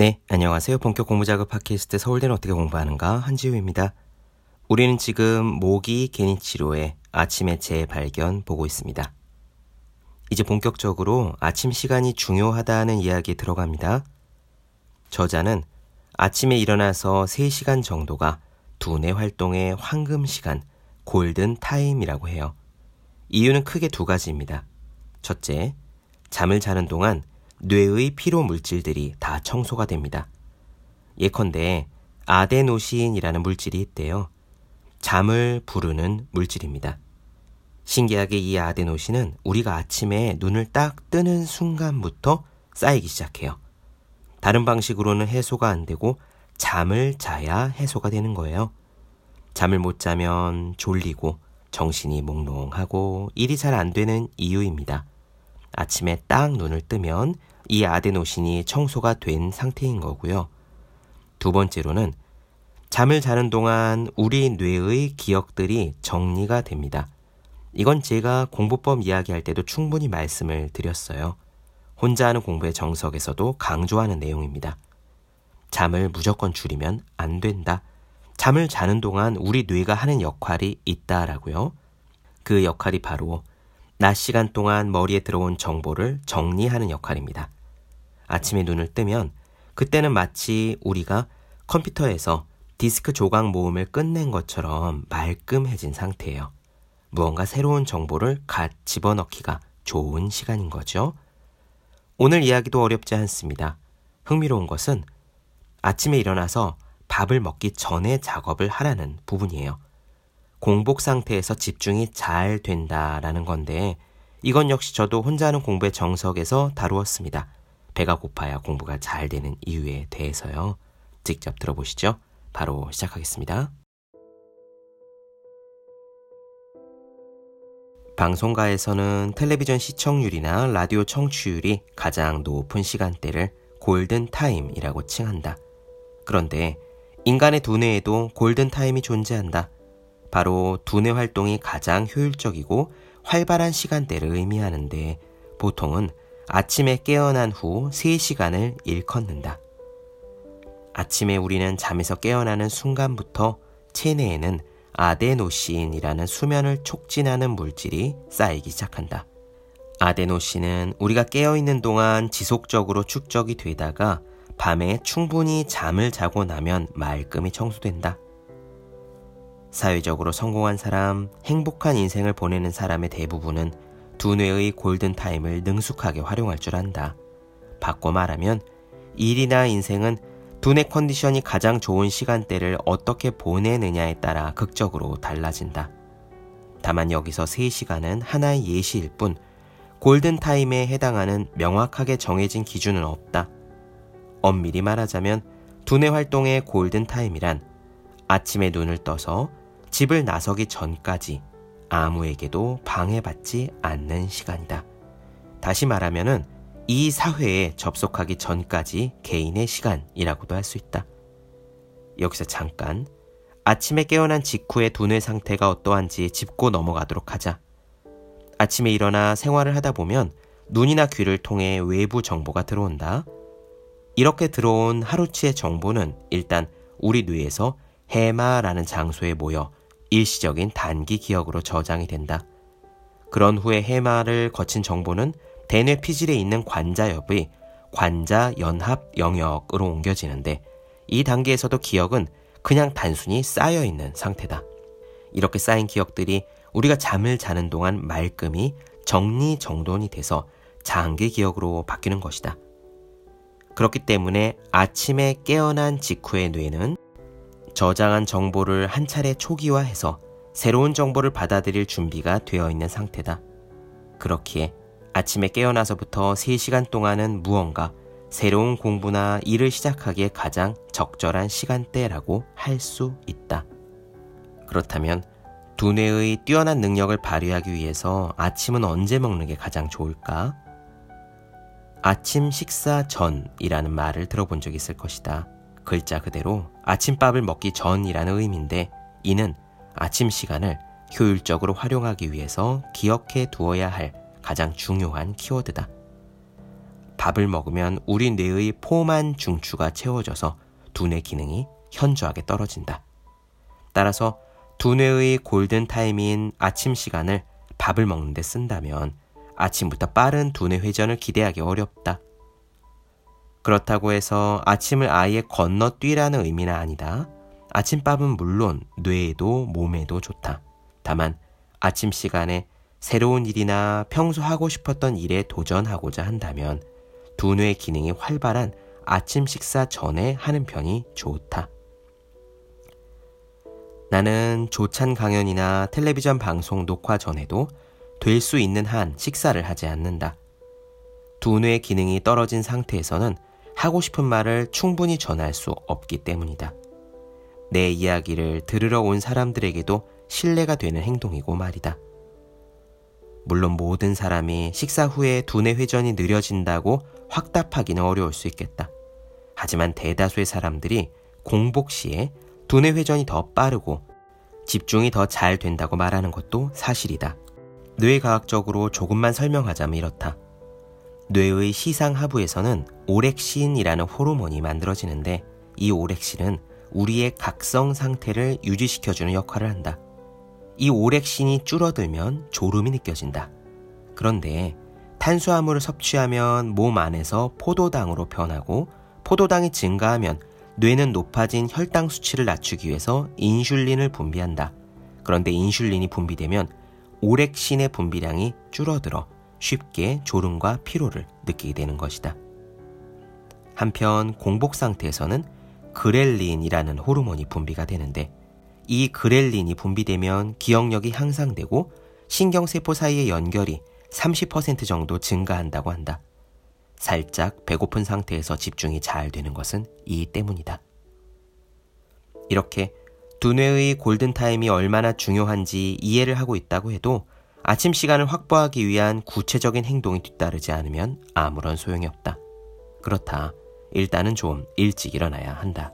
네, 안녕하세요. 본격 공부 작업 팟캐스트 서울대는 어떻게 공부하는가 한지우입니다. 우리는 지금 모기 개니 치료의 아침의 재발견 보고 있습니다. 이제 본격적으로 아침 시간이 중요하다는 이야기 들어갑니다. 저자는 아침에 일어나서 3시간 정도가 두뇌 활동의 황금 시간, 골든 타임이라고 해요. 이유는 크게 두 가지입니다. 첫째, 잠을 자는 동안 뇌의 피로 물질들이 다 청소가 됩니다. 예컨대 아데노신이라는 물질이 있대요. 잠을 부르는 물질입니다. 신기하게 이 아데노신은 우리가 아침에 눈을 딱 뜨는 순간부터 쌓이기 시작해요. 다른 방식으로는 해소가 안 되고 잠을 자야 해소가 되는 거예요. 잠을 못 자면 졸리고 정신이 몽롱하고 일이 잘 안 되는 이유입니다. 아침에 딱 눈을 뜨면 이 아데노신이 청소가 된 상태인 거고요. 두 번째로는 잠을 자는 동안 우리 뇌의 기억들이 정리가 됩니다. 이건 제가 공부법 이야기할 때도 충분히 말씀을 드렸어요. 혼자 하는 공부의 정석에서도 강조하는 내용입니다. 잠을 무조건 줄이면 안 된다. 잠을 자는 동안 우리 뇌가 하는 역할이 있다라고요. 그 역할이 바로 낮 시간 동안 머리에 들어온 정보를 정리하는 역할입니다. 아침에 눈을 뜨면 그때는 마치 우리가 컴퓨터에서 디스크 조각 모음을 끝낸 것처럼 말끔해진 상태예요. 무언가 새로운 정보를 갓 집어넣기가 좋은 시간인 거죠. 오늘 이야기도 어렵지 않습니다. 흥미로운 것은 아침에 일어나서 밥을 먹기 전에 작업을 하라는 부분이에요. 공복 상태에서 집중이 잘 된다라는 건데 이건 역시 저도 혼자 하는 공부의 정석에서 다루었습니다. 배가 고파야 공부가 잘 되는 이유에 대해서요. 직접 들어보시죠. 바로 시작하겠습니다. 방송가에서는 텔레비전 시청률이나 라디오 청취율이 가장 높은 시간대를 골든 타임이라고 칭한다. 그런데 인간의 두뇌에도 골든 타임이 존재한다. 바로 두뇌 활동이 가장 효율적이고 활발한 시간대를 의미하는데 보통은 아침에 깨어난 후 3시간을 일컫는다. 아침에 우리는 잠에서 깨어나는 순간부터 체내에는 아데노신이라는 수면을 촉진하는 물질이 쌓이기 시작한다. 아데노신은 우리가 깨어있는 동안 지속적으로 축적이 되다가 밤에 충분히 잠을 자고 나면 말끔히 청소된다. 사회적으로 성공한 사람, 행복한 인생을 보내는 사람의 대부분은 두뇌의 골든타임을 능숙하게 활용할 줄 안다. 바꿔 말하면 일이나 인생은 두뇌 컨디션이 가장 좋은 시간대를 어떻게 보내느냐에 따라 극적으로 달라진다. 다만 여기서 3시간은 하나의 예시일 뿐 골든타임에 해당하는 명확하게 정해진 기준은 없다. 엄밀히 말하자면 두뇌 활동의 골든타임이란 아침에 눈을 떠서 집을 나서기 전까지 아무에게도 방해받지 않는 시간이다. 다시 말하면은 이 사회에 접속하기 전까지 개인의 시간이라고도 할 수 있다. 여기서 잠깐 아침에 깨어난 직후의 두뇌 상태가 어떠한지 짚고 넘어가도록 하자. 아침에 일어나 생활을 하다 보면 눈이나 귀를 통해 외부 정보가 들어온다. 이렇게 들어온 하루치의 정보는 일단 우리 뇌에서 해마라는 장소에 모여 일시적인 단기 기억으로 저장이 된다. 그런 후에 해마를 거친 정보는 대뇌 피질에 있는 관자엽의 관자 연합 영역으로 옮겨지는데 이 단계에서도 기억은 그냥 단순히 쌓여 있는 상태다. 이렇게 쌓인 기억들이 우리가 잠을 자는 동안 말끔히 정리정돈이 돼서 장기 기억으로 바뀌는 것이다. 그렇기 때문에 아침에 깨어난 직후의 뇌는 저장한 정보를 한 차례 초기화해서 새로운 정보를 받아들일 준비가 되어 있는 상태다. 그렇기에 아침에 깨어나서부터 3시간 동안은 무언가 새로운 공부나 일을 시작하기에 가장 적절한 시간대라고 할 수 있다. 그렇다면 두뇌의 뛰어난 능력을 발휘하기 위해서 아침은 언제 먹는 게 가장 좋을까? 아침 식사 전이라는 말을 들어본 적 있을 것이다. 글자 그대로 아침밥을 먹기 전이라는 의미인데 이는 아침 시간을 효율적으로 활용하기 위해서 기억해 두어야 할 가장 중요한 키워드다. 밥을 먹으면 우리 뇌의 포만 중추가 채워져서 두뇌 기능이 현저하게 떨어진다. 따라서 두뇌의 골든 타임인 아침 시간을 밥을 먹는데 쓴다면 아침부터 빠른 두뇌 회전을 기대하기 어렵다. 그렇다고 해서 아침을 아예 건너뛰라는 의미는 아니다. 아침밥은 물론 뇌에도 몸에도 좋다. 다만 아침 시간에 새로운 일이나 평소 하고 싶었던 일에 도전하고자 한다면 두뇌 기능이 활발한 아침 식사 전에 하는 편이 좋다. 나는 조찬 강연이나 텔레비전 방송 녹화 전에도 될 수 있는 한 식사를 하지 않는다. 두뇌 기능이 떨어진 상태에서는 하고 싶은 말을 충분히 전할 수 없기 때문이다. 내 이야기를 들으러 온 사람들에게도 신뢰가 되는 행동이고 말이다. 물론 모든 사람이 식사 후에 두뇌 회전이 느려진다고 확답하기는 어려울 수 있겠다. 하지만 대다수의 사람들이 공복 시에 두뇌 회전이 더 빠르고 집중이 더 잘 된다고 말하는 것도 사실이다. 뇌과학적으로 조금만 설명하자면 이렇다. 뇌의 시상 하부에서는 오렉신이라는 호르몬이 만들어지는데 이 오렉신은 우리의 각성 상태를 유지시켜주는 역할을 한다. 이 오렉신이 줄어들면 졸음이 느껴진다. 그런데 탄수화물을 섭취하면 몸 안에서 포도당으로 변하고 포도당이 증가하면 뇌는 높아진 혈당 수치를 낮추기 위해서 인슐린을 분비한다. 그런데 인슐린이 분비되면 오렉신의 분비량이 줄어들어 쉽게 졸음과 피로를 느끼게 되는 것이다. 한편 공복 상태에서는 그렐린이라는 호르몬이 분비가 되는데 이 그렐린이 분비되면 기억력이 향상되고 신경세포 사이의 연결이 30% 정도 증가한다고 한다. 살짝 배고픈 상태에서 집중이 잘 되는 것은 이 때문이다. 이렇게 두뇌의 골든타임이 얼마나 중요한지 이해를 하고 있다고 해도 아침 시간을 확보하기 위한 구체적인 행동이 뒤따르지 않으면 아무런 소용이 없다. 그렇다. 일단은 좀 일찍 일어나야 한다.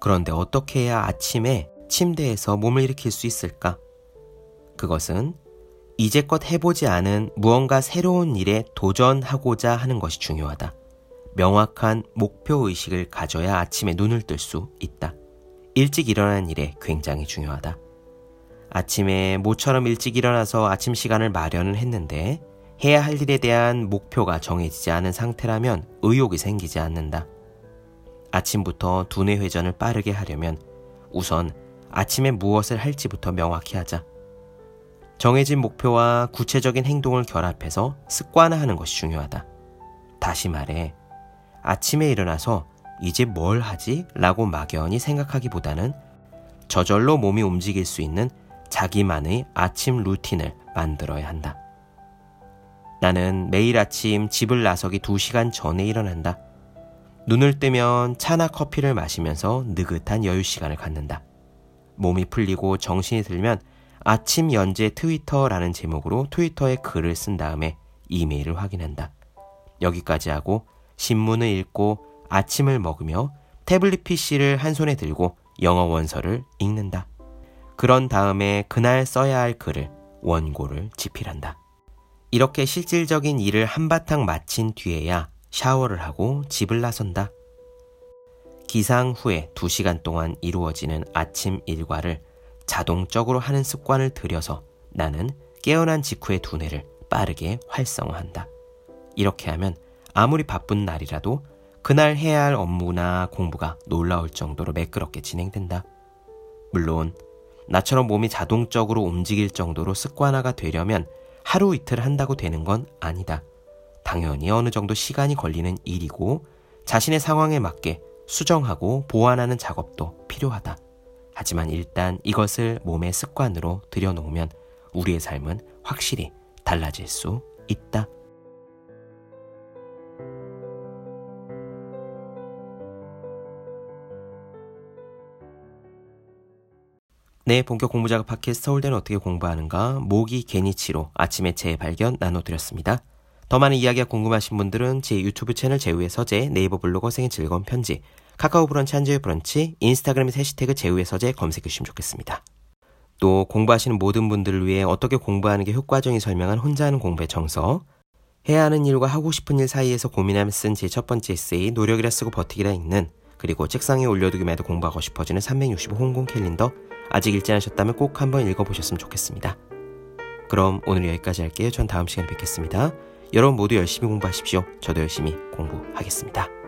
그런데 어떻게 해야 아침에 침대에서 몸을 일으킬 수 있을까? 그것은 이제껏 해보지 않은 무언가 새로운 일에 도전하고자 하는 것이 중요하다. 명확한 목표 의식을 가져야 아침에 눈을 뜰 수 있다. 일찍 일어나는 일에 굉장히 중요하다. 아침에 모처럼 일찍 일어나서 아침 시간을 마련을 했는데 해야 할 일에 대한 목표가 정해지지 않은 상태라면 의욕이 생기지 않는다. 아침부터 두뇌 회전을 빠르게 하려면 우선 아침에 무엇을 할지부터 명확히 하자. 정해진 목표와 구체적인 행동을 결합해서 습관화하는 것이 중요하다. 다시 말해, 아침에 일어나서 이제 뭘 하지? 라고 막연히 생각하기보다는 저절로 몸이 움직일 수 있는 자기만의 아침 루틴을 만들어야 한다. 나는 매일 아침 집을 나서기 2시간 전에 일어난다. 눈을 뜨면 차나 커피를 마시면서 느긋한 여유 시간을 갖는다. 몸이 풀리고 정신이 들면 아침 연재 트위터라는 제목으로 트위터에 글을 쓴 다음에 이메일을 확인한다. 여기까지 하고 신문을 읽고 아침을 먹으며 태블릿 PC를 한 손에 들고 영어 원서를 읽는다. 그런 다음에 그날 써야 할 글을 원고를 집필한다. 이렇게 실질적인 일을 한바탕 마친 뒤에야 샤워를 하고 집을 나선다. 기상 후에 2시간 동안 이루어지는 아침 일과를 자동적으로 하는 습관을 들여서 나는 깨어난 직후의 두뇌를 빠르게 활성화한다. 이렇게 하면 아무리 바쁜 날이라도 그날 해야 할 업무나 공부가 놀라울 정도로 매끄럽게 진행된다. 물론 나처럼 몸이 자동적으로 움직일 정도로 습관화가 되려면 하루 이틀 한다고 되는 건 아니다. 당연히 어느 정도 시간이 걸리는 일이고 자신의 상황에 맞게 수정하고 보완하는 작업도 필요하다. 하지만 일단 이것을 몸의 습관으로 들여놓으면 우리의 삶은 확실히 달라질 수 있다. 네, 본격 공부작업 팟캐스트 서울대는 어떻게 공부하는가 모기 개니치로 아침에 재발견 나눠드렸습니다. 더 많은 이야기가 궁금하신 분들은 제 유튜브 채널 제우의 서재, 네이버 블로그 생의 즐거운 편지, 카카오 브런치 한주의 브런치, 인스타그램의 해시태그 제우의 서재 검색해 주시면 좋겠습니다. 또 공부하시는 모든 분들을 위해 어떻게 공부하는 게 효과적인 설명한 혼자 하는 공부의 정석, 해야 하는 일과 하고 싶은 일 사이에서 고민하며 쓴 제 첫 번째 에세이 노력이라 쓰고 버티기라 읽는 그리고 책상에 올려두기만 해도 공부하고 싶어지는 365 홍콩 캘린더 아직 읽지 않으셨다면 꼭 한번 읽어보셨으면 좋겠습니다. 그럼 오늘 여기까지 할게요. 전 다음 시간에 뵙겠습니다. 여러분 모두 열심히 공부하십시오. 저도 열심히 공부하겠습니다.